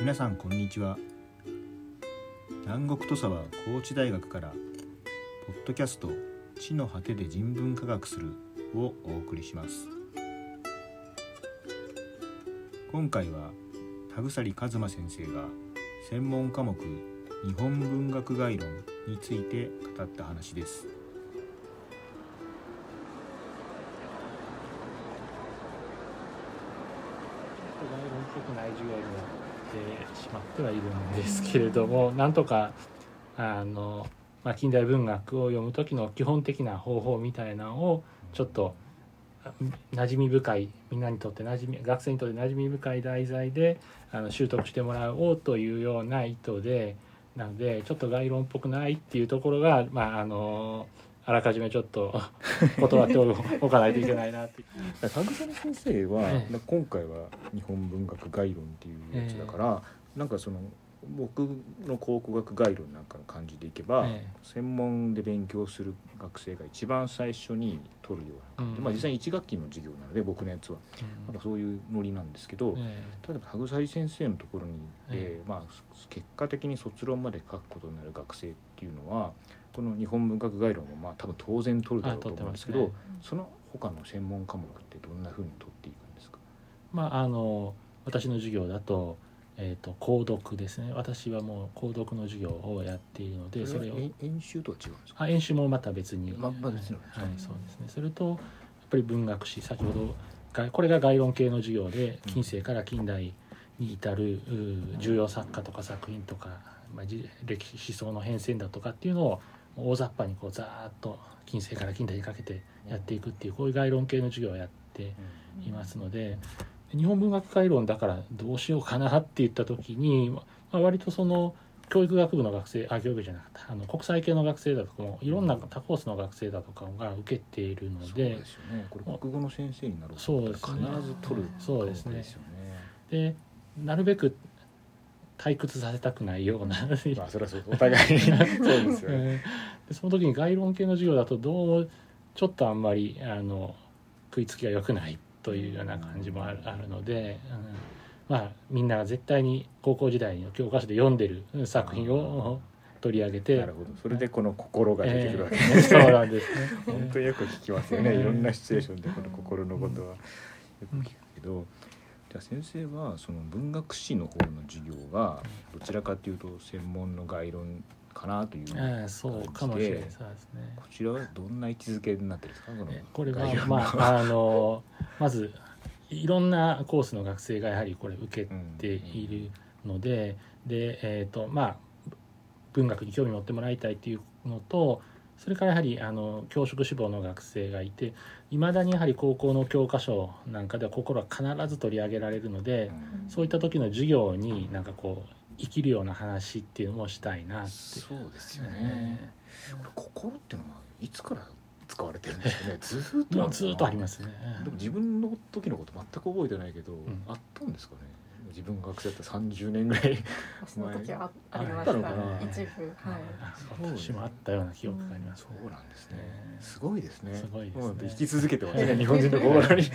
皆さんこんにちは。南国土佐は高知大学からポッドキャスト地の果てで人文科学するをお送りします。今回は田鎖一馬先生が専門科目日本文学概論について語った話です。概論っぽくない授業になしまってはいるんですけれどもなんとかあの、まあ、近代文学を読む時の基本的な方法みたいなのをちょっと馴染み深いみんなにとって馴染み学生にとって馴染み深い題材であの習得してもらおうというような意図でなのでちょっと概論っぽくないっていうところがまああのあらかじめちょっと 断っておかないといけないなって。田草先生は、ええ。今回は日本文学概論っていうやつだから、なんかその僕の考古学概論なんかの感じでいけば、ええ。専門で勉強する学生が一番最初に取るようなうん。まあ、実際に1学期の授業なので僕のやつは。なんかそういうノリなんですけど、え例えば羽草先生のところにで、え。まあ、結果的に卒論まで書くことになる学生っていうのはこの日本文学概論もまあ多分当然取るだろうと思うんですけど、あ取ってその他の専門科目ってどんなふうに取っていくんですか？まああの私の授業だと,、えー、と購読ですね。私はもう購読の授業をやっているのでそれを。え演習とは違うんですか？あ演習もまた別に、まま別のはい、そうですね。それとやっぱり文学史先ほどがこれが概論系の授業で近世から近代に至るう重要作家とか作品とか、まあ、じ歴史思想の変遷だとかっていうのを大雑把にこうざーっと近世から近代にかけてやっていくっていうこういう概論系の授業をやっていますので日本文学概論だからどうしようかなって言った時に、まあ、割とその教育学部の学生あ教育じゃなかったあの国際系の学生だとかもいろんな多コースの学生だとかが受けているのそうでですよね。これ国語の先生になるとそうですね。必ず取るそうですね。でなるべく退屈させたくないような。まあそれはそうお互いに。そうですよね。えーでその時に概論系の授業だとどうちょっとあんまりあの食いつきが良くないというような感じもあるあるので、うん、まあみんなが絶対に高校時代の教科書で読んでる作品を取り上げてなるほど。それでこの心が出てくるわけえですね、ー そうなんですね。本当によく聞きますよね、うん。いろんなシチュエーションでこの心のことはよく聞くけど、じゃあ先生はその文学史の方の授業がどちらかというと専門の概論かなというえーそうかもしれないそうですね。こちらはどんな位置づけになってるんですか？このえこれはまああのまずいろんなコースの学生がやはりこれ受けているので、でえっ、とまあ文学に興味持ってもらいたいっていうのとそれからやはりあの教職志望の学生がいていまだにやはり高校の教科書なんかでは心は必ず取り上げられるので、そういった時の授業になんかこう生きるような話っていうのもしたいなって。そうですよね、これ心っていうのはいつから使われてるんですかね。ずーっとずっとありますすね。でも自分の時のこと全く覚えてないけど、ん。あったんですかね自分が学生だったら30年ぐらい 私の時はありました。あったのかな。一部。はい。あそう私もあったような記憶があります、そうなんですね。ねすごいですね。すごいですね。もう生き続けてますええ。ね日本人の心に。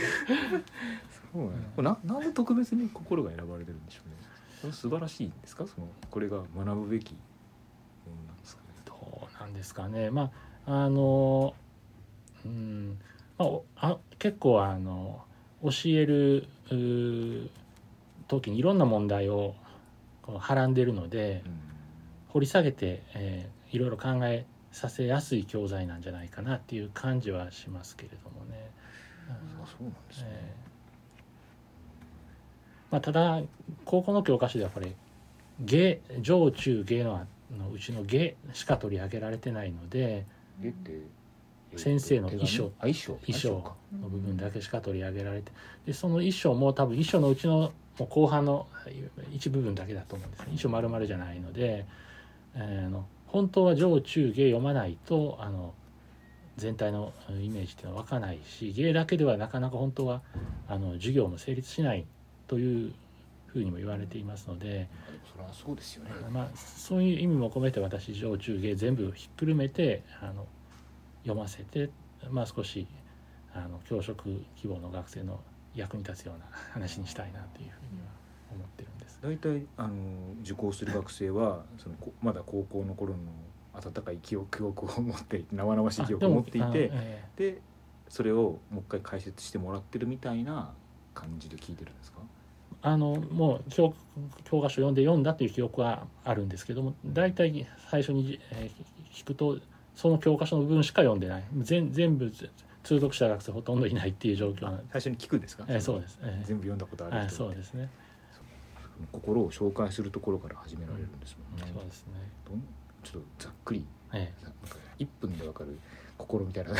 そうねこれななんで特別に心が選ばれてるんでしょうね。それ素晴らしいんですか？そのこれが学ぶべきものなんですかね。どうなんですかね。まああのうん、まあお、あ結構あの教える時にいろんな問題をこうはらんでるので掘り下げて、えーいろいろ考えさせやすい教材なんじゃないかなっていう感じはしますけれどもね。まあ、ただ高校の教科書ではこれ芸上中芸ののうちの芸しか取り上げられてないので先生の衣装あ衣装の部分だけしか取り上げられてでその衣装も多分衣装のうちのもう後半の一部分だけだと思うんですね。衣装丸々じゃないので、えーあの本当は上中芸読まないとあの全体のイメージっていうのは湧かないし芸だけではなかなか本当はあの授業も成立しないというふうにも言われていますので、それはそうですよね、まあ、そういう意味も込めて私上中芸全部ひっくるめてあの読ませて、まあ、少しあの教職希望の学生の役に立つような話にしたいなというふうには思ってるんです。大体あの受講する学生はそのこまだ高校の頃の温かい記憶記憶を持っていて生々しい記憶を持っていてえでそれをもう一回解説してもらってるみたいな感じで聞いてるんですか？ーあのもう教教科書読んで読んだという記憶はあるんですけども大体最初に、えー聞くとその教科書の部分しか読んでない。全全部通読した学生ほとんどいないっていう状況なんで。最初に聞くんですか、えーそうです、えー全部読んだことあはいる人そうですね。心を紹介するところから始められるんですもんね、そうですね。ちょっとざっくり。えなんか1分でわかる心みたいな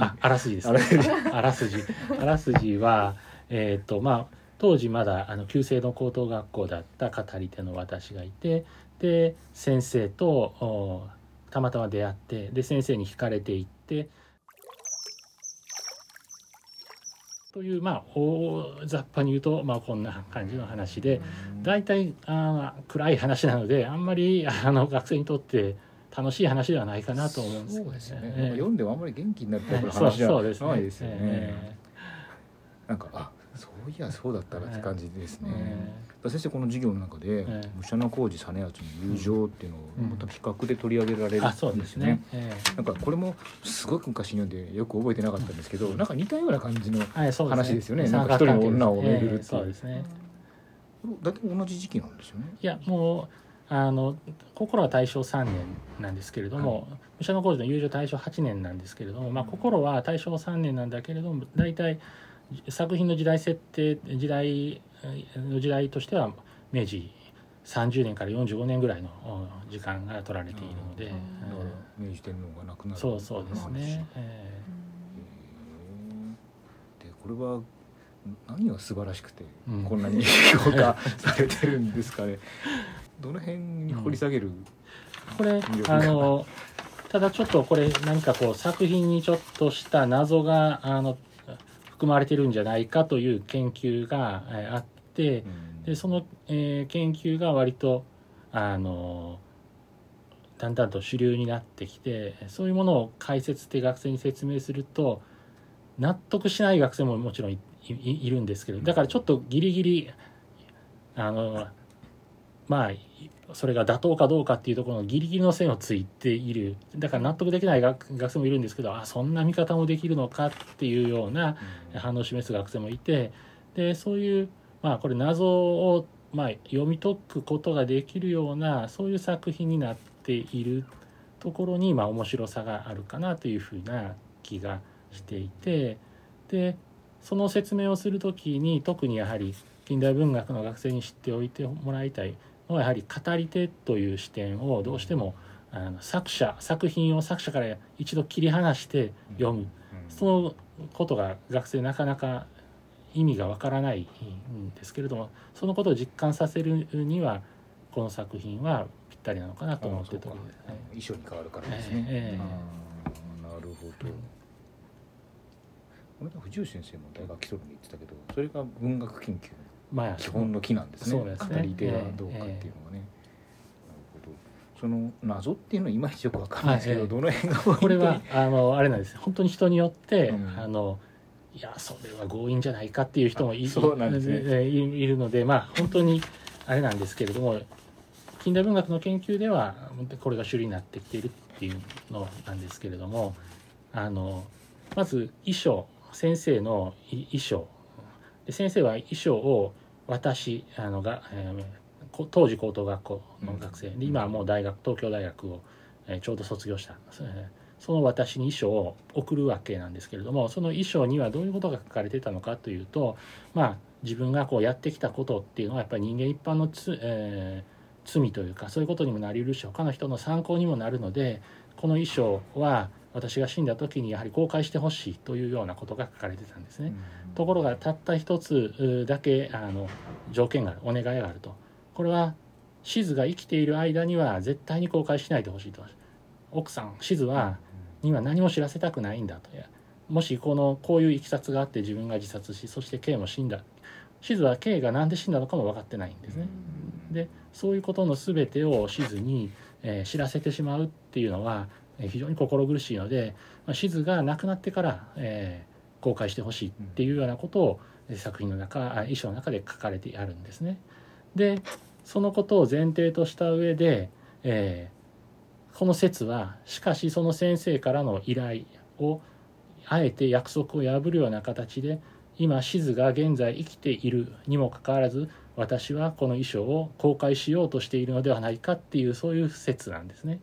ああらすじです。あらすじ。あらすじ。あらすじはえっ、とまあ当時まだあの旧制の高等学校だった語り手の私がいてで先生とおたまたま出会ってで先生に惹かれていってというまあ大雑把に言うと、まあ、こんな感じの話で大体あー暗い話なのであんまりあの学生にとって楽しい話ではないかなと思うんですけどそうですよね、ええ読んでもあんまり元気になるタイプのそう話じゃないですよね。えなんかあそういやそうだったなって感じですね、え先生この授業の中でええ武者小路実篤の友情っていうのをうんまた比較で取り上げられるんでですすよね。ね。えなんかこれもすごく昔に読んでよく覚えてなかったんですけどなんか似たような感じの話ですよね。三なんか一人の女を巡るっていう。ええそうですね。だって同じ時期なんですよね。いやもうあの心は大正3年なんですけれども、武者小路の友情大正8年なんですけれども、まあ、心は大正3年なんだけれども大体作品の時代設定時代の時代としては明治30年から45年ぐらいのお時間が取られているので、うん。だから明治天皇が亡くなる。そうそうですね。えへえでこれは何が素晴らしくて、うん。こんなに評価 されてるんですかね。どの辺に掘り下げる、えこれあのただちょっとこれ何かこう作品にちょっとした謎があの含まれてるんじゃないかという研究がえーあってうん。でその、えー研究が割とあのだんだんと主流になってきてそういうものを解説って学生に説明すると納得しない学生ももちろんいるんですけどだからちょっとギリギリあのまあそれが妥当かどうかっていうところのギリギリの線をついている。だから納得できない学学生もいるんですけどあそんな見方もできるのかっていうような反応を示す学生もいて。でそういうまあこれ謎をまあ読み解くことができるようなそういう作品になっているところにまあ面白さがあるかなというふうな気がしていて。でその説明をする時に特にやはり近代文学の学生に知っておいてもらいたいやはり語り手という視点をどうしてもあの作者作品を作者から一度切り離して読む。うん。そのことが学生なかなか意味がわからないんですけれどもそのことを実感させるにはこの作品はぴったりなのかなと思ってるところですね。衣装に変わるからですね、えーなるほど。これは藤吉先生も大学基礎に言ってたけどそれが文学研究のまあ基本の木なんですね。ですね。語り手はどうかっていうのがね、なるほど。その謎っていうのはいまいちよくわかんないですけど、はいええ。どの辺がこれはあのあれなんです本当に人によって、うん。あのいやそれは強引じゃないかっていう人もいあそうなんですね。えいいるのでまあ本当にあれなんですけれども近代文学の研究ではこれが主流になってきているっていうのなんですけれどもあのまず衣装先生のい衣装で先生は衣装を私あのが、えーこ当時高等学校の学生、で今はもう大学東京大学を、えーちょうど卒業した、えーその私に衣装を送るわけなんですけれどもその衣装にはどういうことが書かれてたのかというとまあ自分がこうやってきたことっていうのはやっぱり人間一般のつ、えー罪というかそういうことにもなりうるし他の人の参考にもなるのでこの衣装は私が死んだ時にやはり公開してほしいというようなことが書かれてたんですね。うん。ところがたった一つうだけあの条件があるお願いがあると。これはシズが生きている間には絶対に公開しないでほしいと。奥さんシズはには何も知らせたくないんだと。もしこのこういういきさつがあって自分が自殺しそして K も死んだ。シズは K が何で死んだのかも分かってないんですね。でそういうことの全てをシズに、えー知らせてしまうっていうのは、えー非常に心苦しいので、まあ、シズが亡くなってから、えー公開してほしいっていうようなことを、作品の中衣装の中で書かれてあるんですね。でそのことを前提とした上で、えーこの説はしかしその先生からの依頼をあえて約束を破るような形で今シズが現在生きているにもかかわらず私はこの衣装を公開しようとしているのではないかっていうそういう説なんですね。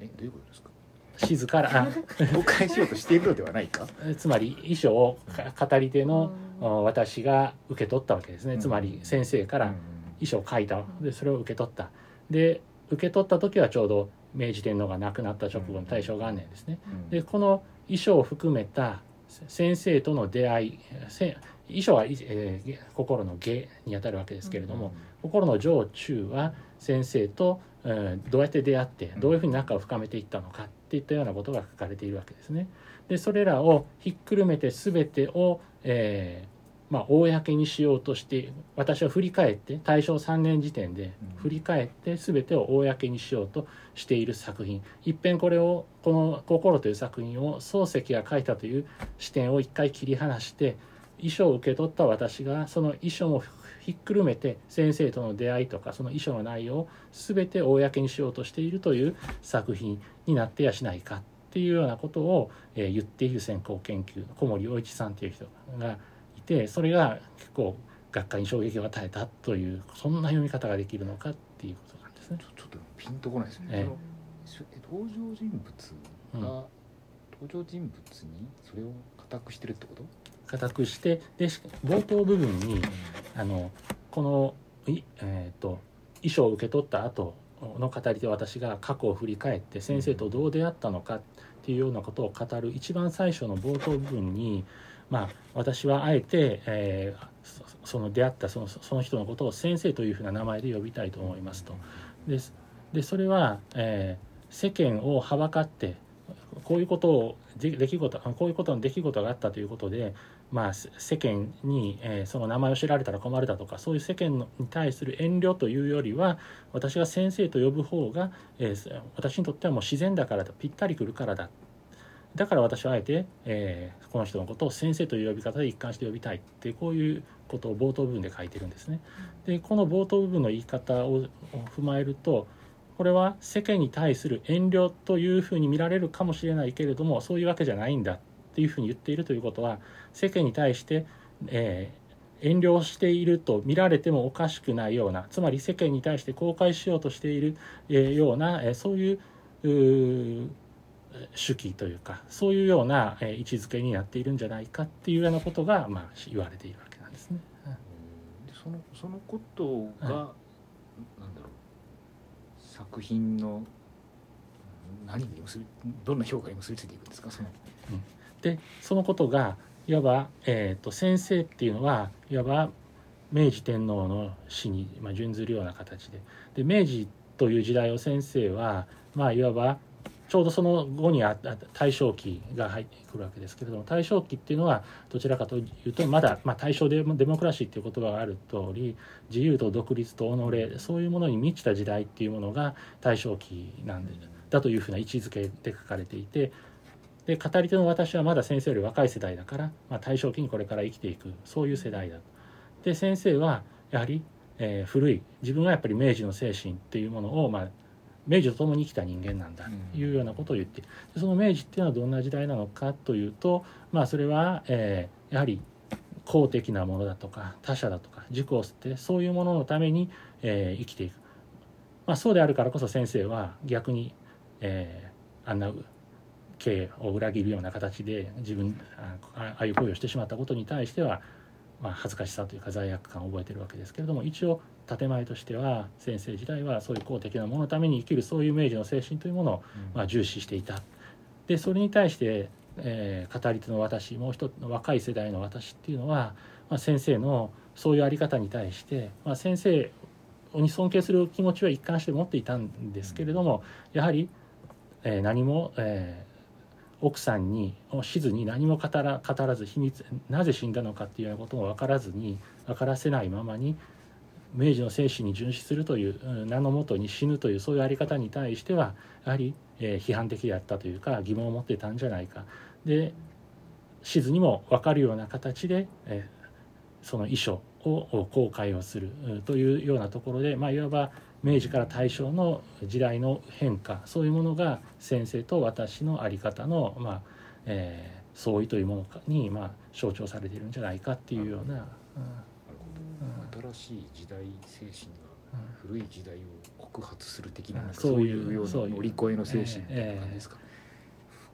えどういうことですか？シズからあ公開しようとしているのではないか？つまり衣装をか語り手の私が受け取ったわけですね。つまり先生からうん。衣装を書いた。でそれを受け取った。で受け取った時はちょうど明治天皇が亡くなった直後の大正元年ですね。うん。でこの衣装を含めた先生との出会いせ衣装は、えー心の下にあたるわけですけれども、心の上中は先生と、えーどうやって出会ってどういうふうに仲を深めていったのかっていったようなことが書かれているわけですね。でそれらをひっくるめて全てを、えーまあ、公にしようとして私は振り返って大正3年時点でうん。振り返って全てを公にしようとしている作品。いっぺんこれをこの「心」という作品を漱石が書いたという視点を一回切り離して衣装を受け取った私がその衣装もひっくるめて先生との出会いとかその衣装の内容を全て公にしようとしているという作品になってやしないかっていうようなことを、えー言っている先行研究の小森洋一さんという人がいてそれが結構学会に衝撃を与えたというそんな読み方ができるのかっていうことなんですね。ちょっとピンとこないですね、え登場人物が、うん登場人物にそれを固くしてるってこと、固くしてでし冒頭部分にあのこのい、えー、と衣装を受け取った後の語りで私が過去を振り返って先生とどう出会ったのかっていうようなことを語る一番最初の冒頭部分に、まあ、私はあえて、えーそその出会ったそのその人のことを先生というふうな名前で呼びたいと思いますと。ですでそれは、えー世間をはばかってこういうことをで出来事こういうことの出来事があったということで、まあ、世間に、えーその名前を知られたら困るだとかそういう世間のに対する遠慮というよりは私が先生と呼ぶ方が、えー私にとってはもう自然だからだぴったりくるからだだから私はあえて、えーこの人のことを先生という呼び方で一貫して呼びたいってこういうことを冒頭部分で書いてるんですね。でこの冒頭部分の言い方をを踏まえるとこれは世間に対する遠慮というふうに見られるかもしれないけれどもそういうわけじゃないんだっていうふうに言っているということは世間に対して、えー遠慮をしていると見られてもおかしくないようなつまり世間に対して公開しようとしている、えーような、えーそういううー手記というかそういうような、えー位置づけになっているんじゃないかっていうようなことが、まあ、言われているわけなんですね。でそのそのことが、はなんだろう作品の何に結びどんな評価に結びついていくんですかその。でそのことがいわば、えー、と先生っていうのはいわば明治天皇の死に、まあ、準ずるような形で。で明治という時代を先生は、まあ、いわばちょうどその後にあった大正期が入ってくるわけですけれども大正期っていうのはどちらかというとまだ、まあ、大正デモデモクラシーっていう言葉がある通り自由と独立と己そういうものに満ちた時代っていうものが大正期なんでだというふうな位置づけで書かれていてで語り手の私はまだ先生より若い世代だから、まあ、大正期にこれから生きていくそういう世代だ。で先生はやはり、えー古い自分はやっぱり明治の精神っていうものを、まあ、明治と共に生きた人間なんだというようなことを言ってでその明治っていうのはどんな時代なのかというと、まあ、それは、えーやはり公的なものだとか他者だとか自己を捨てそういうもののために、えー生きていく、まあ、そうであるからこそ先生は逆に、えーあんな刑を裏切るような形で自分あああいう行為をしてしまったことに対しては、まあ、恥ずかしさというか罪悪感を覚えてるわけですけれども一応建前としては先生時代はそういう公的なもののために生きるそういう明治の精神というものを、まあ、重視していた。でそれに対して、えー語り手の私もう一つの若い世代の私っていうのは、まあ、先生のそういうあり方に対して、まあ、先生に尊敬する気持ちは一貫して持っていたんですけれどもやはり、えー何も、えー奥さんにしずに何も語ら語らず秘密なぜ死んだのかっていうようなことも分からずに分からせないままに明治の精神に殉死するという名のもとに死ぬというそういうあり方に対してはやはり、えー批判的であったというか疑問を持ってたんじゃないか。でしずにも分かるような形で、えーその遺書を公開をするというようなところで、まあ、いわば明治から大正の時代の変化そういうものが先生と私の在り方の、まあえー、相違というものに、まあ、象徴されているんじゃないかっていうような。新しい時代精神が古い時代を告発する的な,、うん。そういうような乗り越えの精神みたいな感じですか、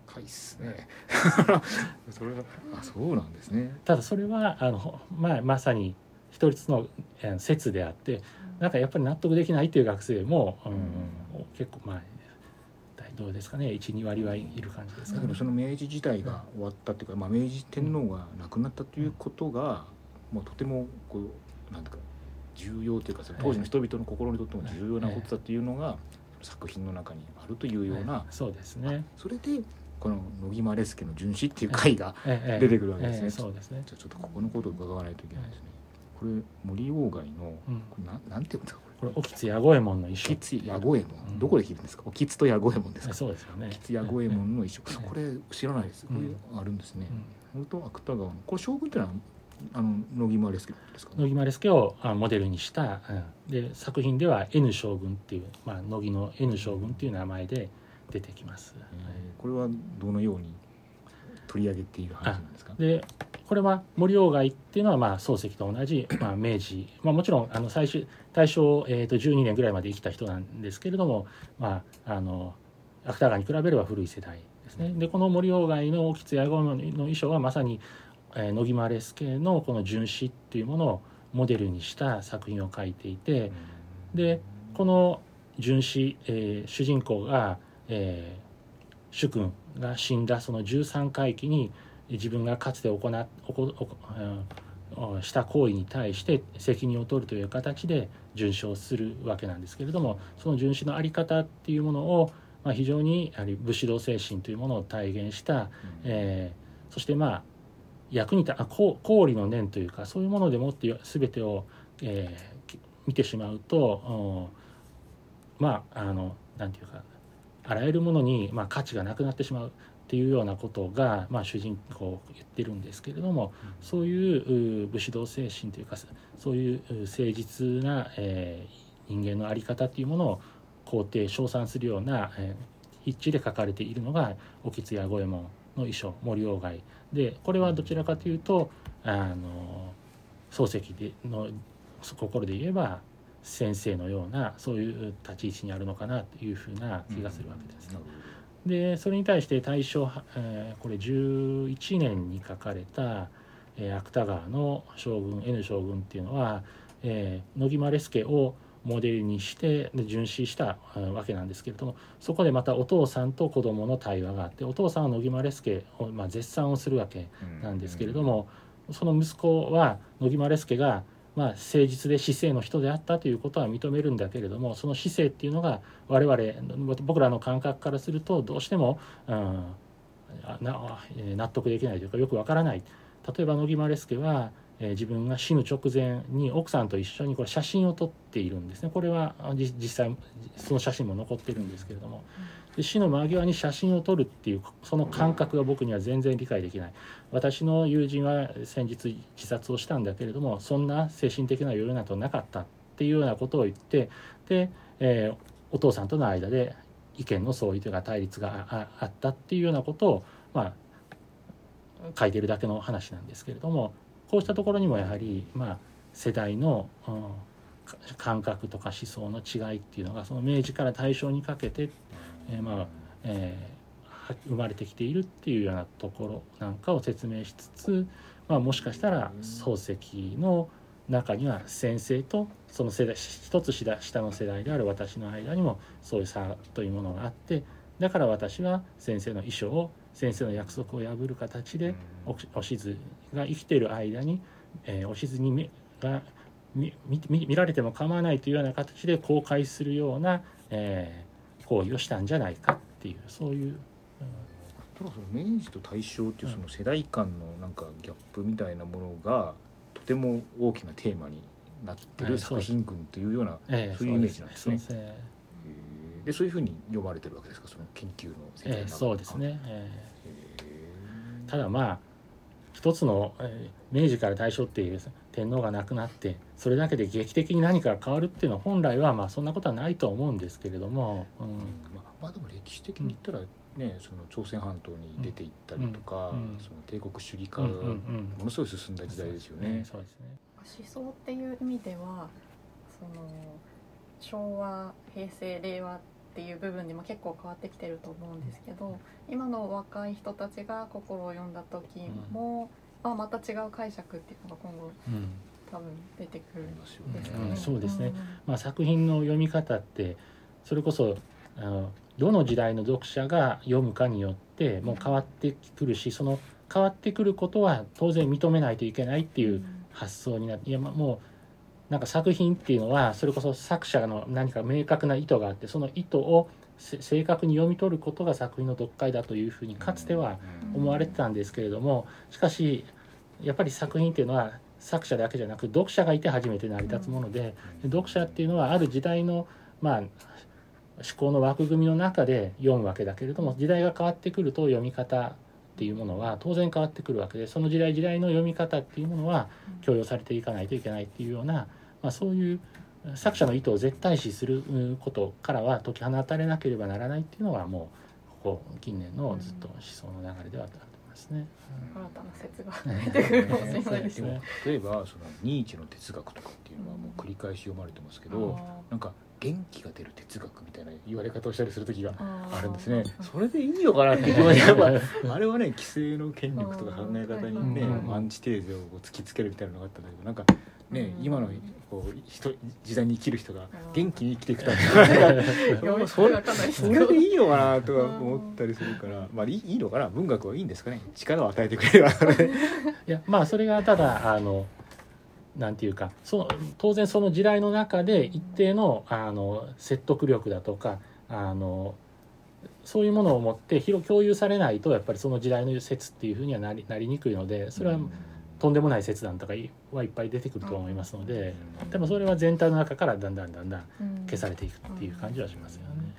深いっすね。それはあそうなんですね。ただそれはあの、まあ、まさに一つのえー説であってなんかやっぱり納得できないっていう学生も、うん結構まあ大どうですかね12割はいる感じですかね。だけど。その明治時代が終わったっていうか、まあ、明治天皇が亡くなったということが、まあ、とてもこうなんていうか重要というかその当時の人々の心にとっても重要なことだっていうのが、作品の中にあるというような、そうですね。それでこの「野木マレスケの殉死」っていう回が、ええ。出てくるわけですね。ええ。そうですね。じゃあちょっとここのことを伺わないといけないですね。これ森鴎外の、うん。これなんなんていうんですかここれ沖津弥五右衛門の衣装。れ吉津弥五右衛門、うん。どこで聞いるんですか？吉津と弥五右衛門ですか？そうですよね。吉津弥五右衛門の衣装、ええこれ知らないです。これあるんですね、うん。それと芥川のこれ将軍ってのはあの野木マレスケですか、野木マレスケをあモデルにした、うん。で作品では N 将軍っていう、まあ、乃木の N 将軍っていう名前で出てきます。えーこれはどのように取り上げている話なんですか？でこれは森鴎外っていうのはまあ漱石と同じ、まあ、明治、まあ、もちろんあの最終大正、えー、と12年ぐらいまで生きた人なんですけれども、まあ、あの芥川に比べれば古い世代ですね。でこの森鴎外の沖津弥五の衣装はまさに、えー、野木マレスケのこの殉死っていうものをモデルにした作品を書いていてでこの殉死、えー主人公が、えー主君が死んだその13回忌に自分がかつて行っおこおこうんした行為に対して責任を取るという形で殉死をするわけなんですけれどもその殉死の在り方っていうものを、まあ、非常にやはり武士道精神というものを体現した、えーそしてまあ役に立あこう公理の念というかそういうものでもって全てを、えーき見てしまうと、うんまああのなんていうかあらゆるものに、まあ、価値がなくなってしまうっていうようなことが、まあ、主人公言ってるんですけれどもそういう武士道精神というかそういう誠実な、えー人間の在り方っていうものを肯定称賛するような、えー筆致で書かれているのが沖津弥五右衛門の衣装森鴎外でこれはどちらかというとあの漱石での心で言えば先生のようなそういう立ち位置にあるのかなというふうな気がするわけですね。でそれに対して大正、えーこれ11年に書かれた、えー芥川の将軍 N 将軍っていうのは、えー野木マレスケをモデルにしてで殉死したわけなんですけれどもそこでまたお父さんと子供の対話があってお父さんは野木マレスケを、まあ、絶賛をするわけなんですけれども、その息子は野木マレスケが、まあ、誠実で市政の人であったということは認めるんだけれどもその市政っていうのが我々僕らの感覚からするとどうしても、うん、納得できないというかよくわからない。例えば野木マレスケは、えー自分が死ぬ直前に奥さんと一緒にこれ写真を撮っているんですね。これは実際その写真も残ってるんですけれども。で死の間際に写真を撮るっていうその感覚が僕には全然理解できない。私の友人は先日自殺をしたんだけれどもそんな精神的な余裕などなかったっていうようなことを言ってで、えーお父さんとの間で意見の相違というか対立があったっていうようなことをまあ書いてるだけの話なんですけれどもこうしたところにもやはりまあ世代の、うん感覚とか思想の違いっていうのがその明治から大正にかけて、えーまあえー生まれてきているっていうようなところなんかを説明しつつ、まあ、もしかしたら漱石の中には先生とその世代一つ下下の世代である私の間にもそういう差というものがあってだから私は先生の衣装を先生の約束を破る形でおおしずが生きている間に、えーおしずに目が見見られても構わないというような形で公開するような、えー行為をしたんじゃないかっていうそういう、ただその明治と大正っていうその世代間のなんかギャップみたいなものがとても大きなテーマになってる作品群というようなえーそういうイメージなんですね。そうでそういうふうに読まれてるわけですか？その研究の世界の中えーそうですね、えへーただまあ一つの、えー明治から大正っていう天皇が亡くなってそれだけで劇的に何かが変わるっていうのは本来はまあそんなことはないとは思うんですけれども、うん。まあ、まあでも歴史的に言ったらね、その朝鮮半島に出ていったりとか、うん。うん。その帝国主義化がうんうんうん。ものすごい進んだ時代ですよね。そうですね。思想っていう意味ではその昭和平成令和っていう部分にも結構変わってきてると思うんですけど今の若い人たちが心を読んだ時も、まあ、また違う解釈っていうのが今後うん。多分出てくるんますよですかね。うん。そうですね。ん。まあ、作品の読み方ってそれこそあのどの時代の読者が読むかによってもう変わってくるしその変わってくることは当然認めないといけないっていう発想になっていやまあもうなんか作品っていうのはそれこそ作者の何か明確な意図があってその意図をせ正確に読み取ることが作品の読解だというふうにかつては思われてたんですけれどもしかしやっぱり作品っていうのは作者だけじゃなく読者がいて初めて成り立つもので読者っていうのはある時代のまあ思考の枠組みの中で読むわけだけれども時代が変わってくると読み方っていうものは当然変わってくるわけでその時代時代の読み方っていうものは強要されていかないといけないっていうような、まあ、そういう作者の意図を絶対視するうんことからは解き放たれなければならないっていうのがもうここ近年のずっと思想の流れではあったと思いますね。新たな説が出てくるかもしれないですね。で も例えばそのニーチェの哲学とかっていうのはもう繰り返し読まれてますけど、なんか元気が出る哲学みたいな言われ方をしたりする時があるんですね。それでいいのかなって気持ちやっぱあれはね規制の権力とか考え方にねうんアンチテーゼを突きつけるみたいなのがあったんだけどなんかねうん。今のこう人時代に生きる人がうん。元気に生きて いくためにそれでいいのかなとか思ったりするから。まあいいいいのかな？文学はいいんですかね？力を与えてくれれば。いやまあそれがただあのなんていうかそ当然その時代の中で一定のあの説得力だとかあのそういうものを持って広共有されないとやっぱりその時代の説っていうふうにはなりなりにくいのでそれはとんでもない説談とかはいっぱい出てくると思いますのででもそれは全体の中からだんだんだんだん消されていくっていう感じはしますよね。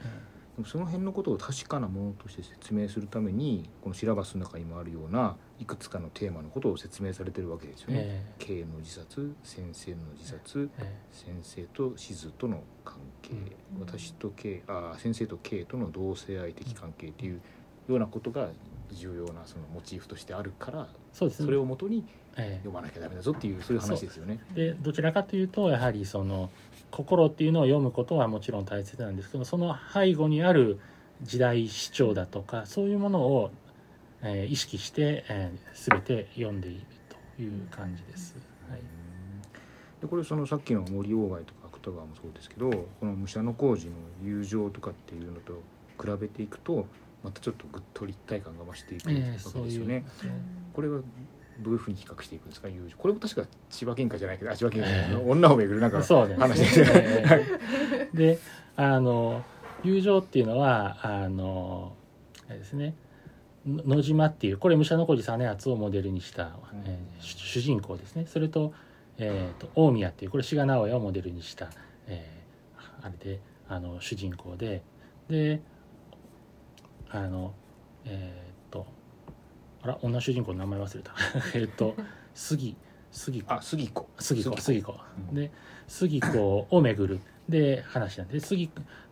でもその辺のことを確かなものとして説明するためにこのシラバスの中にもあるようないくつかのテーマのことを説明されてるわけですよね。え K の自殺先生の自殺ええ。先生としずとの関係、うん。私と K あ先生と K との同性愛的関係っていうようなことが重要なそのモチーフとしてあるからそれをもとにええ読まなきゃダメだぞっていうそういう話ですよね。でどちらかというとやはりその心っていうのを読むことはもちろん大切なんですけどその背後にある時代主張だとかそういうものを、えー意識して、えー、全て読んでいるという感じです。はいでこれそのさっきの森鴎外とか芥川もそうですけどこの武者小路の友情とかっていうのと比べていくとまたちょっとぐっと立体感が増していくわけえーですそういうよね。これはどういうふうに比較していくんですか？友情。これも確か千葉県下じゃないけどあ千葉県下。女をめぐるなんかそうですね。話で。すよね。えーであの友情っていうのはあのあれですね。の野島っていうこれ武者小路実篤をモデルにした、えー主主人公ですね。それと,、えー、と大宮っていうこれ志賀直哉をモデルにした、えーあれであの主人公で。であのえっ、とあら女主人公の名前忘れた。えっと杉杉子。あ杉子。杉子杉子。うん。で杉子を巡る。で話なんで。杉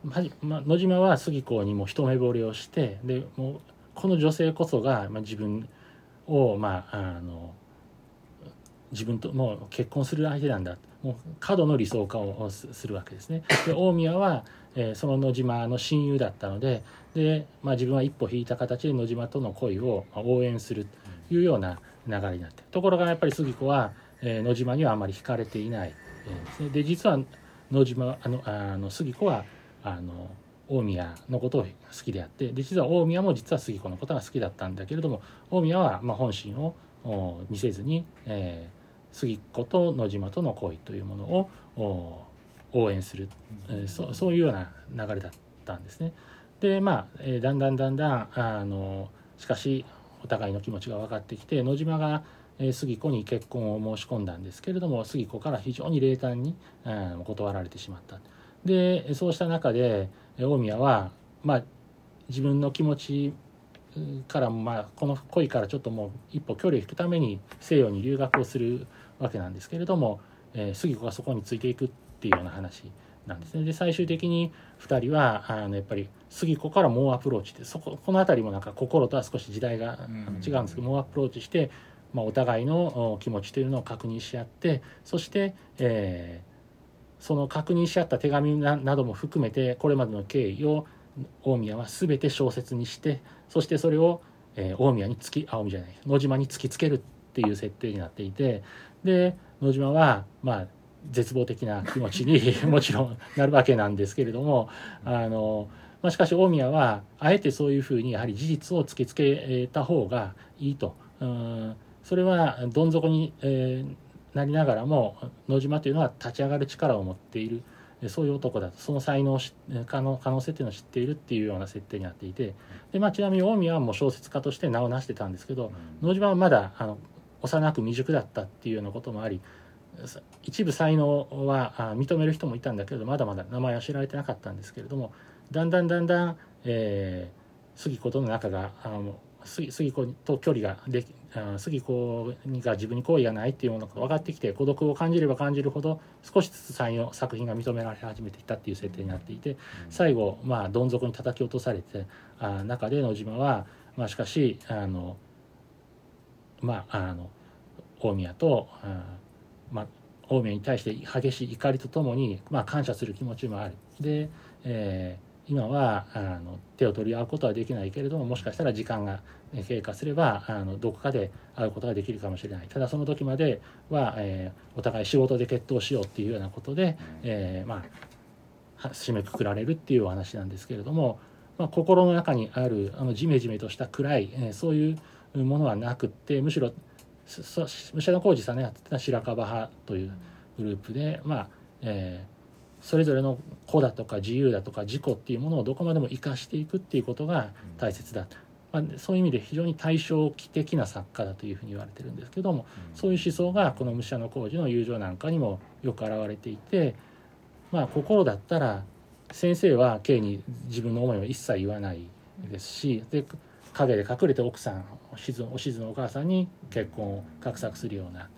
はじ、まあ、野島は杉子にも一目惚れをしてでもうこの女性こそが、まあ、自分をまああの自分ともう結婚する相手なんだ。もう過度の理想化をすするわけですね。で大宮は、えーその野島の親友だったのでで、まあ、自分は一歩引いた形で野島との恋を応援するというような流れになってところがやっぱり杉子は、えー野島にはあまり惹かれていない、えーでね、で実は野島あのあの杉子はあの大宮のことを好きであってで実は大宮も実は杉子のことが好きだったんだけれども大宮はまあ本心を見せずに、えー杉子と野島との恋というものをお応援する、えーそそういうような流れだったんですね。でまあ、えーだんだんだんだんあのしかしお互いの気持ちが分かってきて野島が、えー杉子に結婚を申し込んだんですけれども杉子から非常に冷淡に、うん断られてしまった。でそうした中でえー大宮は、まあ、自分の気持ちからもまあこの恋からちょっともう一歩距離を引くために西洋に留学をするわけなんですけれども、えー、杉子がそこについていくっていうような話なんですね。で最終的に2人はあのやっぱり杉子から猛アプローチでそここの辺りもなんか心とは少し時代が違うんですけど、猛アプローチして、まあ、お互いの気持ちというのを確認し合ってそして、えー、その確認し合った手紙なども含めてこれまでの経緯を大宮は全て小説にしてそしてそれを、えー、大宮に突き青宮じゃない野島に突きつけるっていう設定になっていてで野島はまあ絶望的な気持ちに もちろんなるわけなんですけれどもあの、まあ、しかし大宮はあえてそういうふうにやはり事実を突きつけた方がいいと。うんそれはどん底に、えー、なりながらも野島というのは立ち上がる力を持っている。そういう男だと。その才能可能可能性っていうのを知っているっていうような設定になっていて。で、まあ、ちなみに大宮はもう小説家として名を成してたんですけど、野島はまだあの幼く未熟だったっていうようなこともあり一部才能は認める人もいたんだけれどまだまだ名前は知られてなかったんですけれどもだんだんだんだん、えー、杉子との仲があの杉子と距離ができ杉子が自分に好意がないっていうものが分かってきて孤独を感じれば感じるほど少しずつ才能作品が認められ始めていったっていう設定になっていて最後まあどん底に叩き落とされてあ中で野島は、まあ、しかしあのまああの大宮とあまあ、大宮に対して激しい怒りとともに、まあ、感謝する気持ちもある。で、えー、今はあの手を取り合うことはできないけれどももしかしたら時間が経過すればあのどこかで会うことができるかもしれないただその時までは、えー、お互い仕事で決闘しようっていうようなことで、えー、まあ締めくくられるっていうお話なんですけれども、まあ、心の中にあるあのジメジメとした暗い、えー、そういうものはなくってむしろ武者の浩二さんのやってた白樺派というグループでまあ、えー、それぞれの子だとか自由だとか自己っていうものをどこまでも生かしていくっていうことが大切だと。まあ、そういう意味で非常に対照的な作家だというふうに言われてるんですけども、そういう思想がこの武者の工事の友情なんかにもよく表れていてまあ心だったら先生は K に自分の思いを一切言わないですしで陰で隠れて奥さんおしずおしずのお母さんに結婚を画策するような。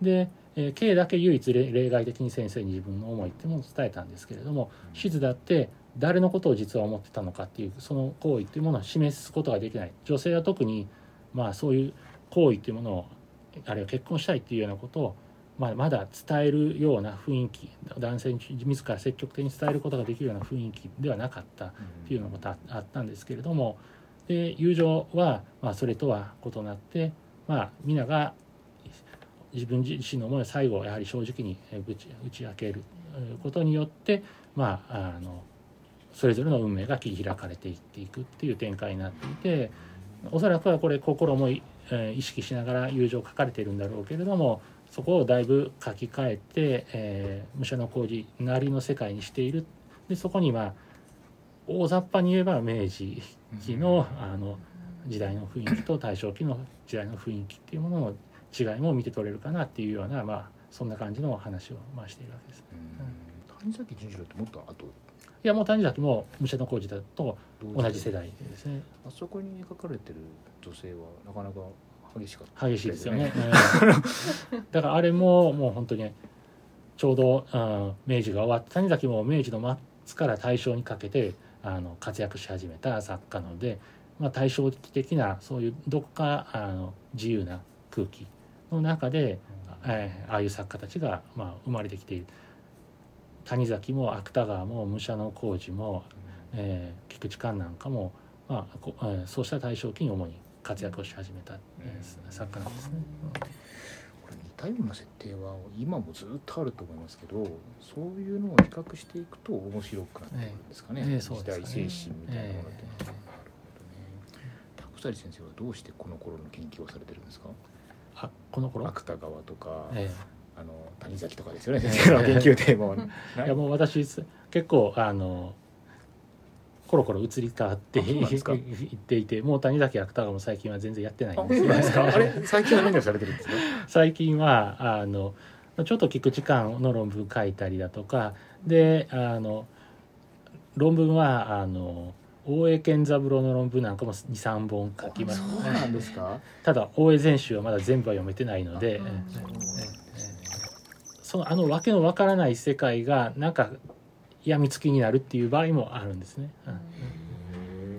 で、えー、K だけ唯一例外的に先生に自分の思いっていうのを伝えたんですけれどもしずだって誰のことを実は思ってたのかっていうその行為っていうものを示すことができない。女性は特にまあそういう行為っていうものをあるいは結婚したいっていうようなことをまあ、まだ伝えるような雰囲気男性自ら積極的に伝えることができるような雰囲気ではなかったっていうのもあったんですけれども、で友情は、まあ、それとは異なって、まあ、皆が自分自身の思いを最後やはり正直に打ち打ち明けることによって、まあ、あのそれぞれの運命が切り開かれていっていくっていう展開になっていておそらくはこれ心も意識しながら友情書かれているんだろうけれどもそこをだいぶ書き換えて、えー、武者の工事なりの世界にしている。でそこにまあ大雑把に言えば明治期のあの時代の雰囲気と大正期の時代の雰囲気っていうものの違いも見て取れるかなっていうようなまあそんな感じの話をまあしているわけです。谷崎潤次郎ってもっと後いやもう谷崎も武者の工事だと同じ世代ですね。あそこに描かれてる女性はなかなか激しかった、ね、激しいですよね。だからあれももう本当にちょうど、うん、明治が終わって谷崎も明治の末から大正にかけてあの活躍し始めた作家なので、まあ、対照的なそういうどこかあの自由な空気の中で、えー、ああいう作家たちが、まあ、生まれてきている。谷崎も芥川も武者の工事も、えー、菊池寛なんかも、まあえー、そうした大正期に主に活躍をし始めた、えー、作家なんですね。たような設定は今もずっとあると思いますけどそういうのを比較していくと面白くなってくるんですかね,、ええ。時代精神みたいなものって、ええ、なるほどね拓先生はどうしてこの頃の研究をされてるんですか？あこの頃？芥川とか、ええ、あの谷崎とかですよね。先生の研究テーマは、いやもう私結構あのコロコロ移り変わって いっていてもう谷崎芥川も最近は全然やってないんですけど 最近は何をされてるんですか？最近はあのちょっと聞く時間の論文書いたりだとかであの論文はあの大江健三郎の論文なんかも23本書きましそうたなんですか？ただ大江全集はまだ全部は読めてないので、そのあの訳のわからない世界がなんか病みつきになるっていう場合もあるんですね。う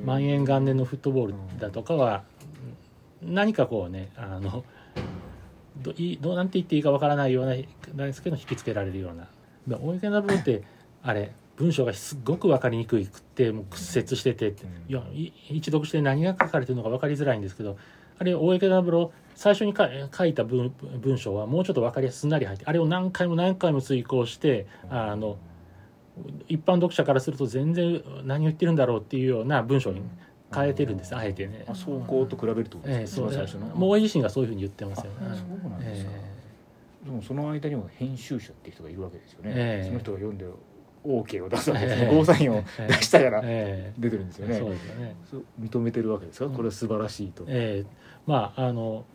ん。万延元年のフットボールだとかは何かこうねあのどいどうなんて言っていいかわからないようななんですけど引きつけられるような。で大江健三郎ってあれ文章がすっごく分かりにくくってもう屈折してて、うん。いやい一読して何が書かれてるのか分かりづらいんですけどあれ大江健三郎最初にか書いた文文章はもうちょっと分かりやすすんなり入ってあれを何回も何回も追考してあの一般読者からすると全然何を言ってるんだろうっていうような文章に変えてるんです。あえてねあ。走行と比べるとええそう最初の。もう大江自身がそういうふうに言ってますよあね。そうなんですか、でもその間にも編集者っていう人がいるわけですよね、ええ。その人が読んで OK を出すわけですええ。ねゴーサインを出したから。え出てるんですよね、えそうですよね。認めてるわけですか？うん。これは素晴らしいと、ええ。まああの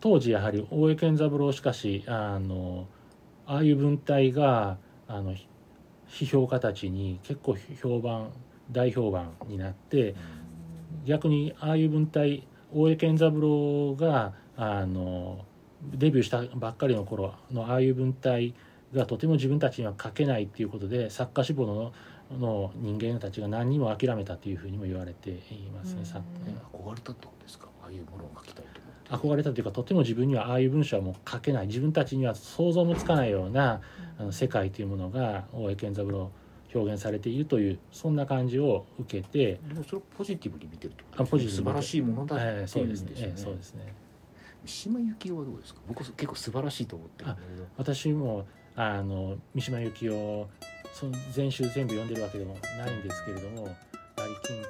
当時やはり大江健三郎しかしあのああいう文体があの批評家たちに結構評判大評判になって逆にああいう文体大江健三郎があのデビューしたばっかりの頃のああいう文体がとても自分たちには書けないっていうことで作家志望のの人間たちが何人も諦めたというふうにも言われていますね。憧れたってことですか？ああいうものを書きたいと憧れたというかとても自分にはああいう文章はもう書けない。自分たちには想像もつかないようなあの世界というものが大江健三郎表現されているというそんな感じを受けて、でもそれをポジティブに見てるとあポジティブに素晴らしいものだってえーそういうんですね、えですよねーそうですね。三島由紀夫はどうですか？僕は結構素晴らしいと思って私もあの三島由紀夫その全集全部読んでるわけでもないんですけれどもやはり金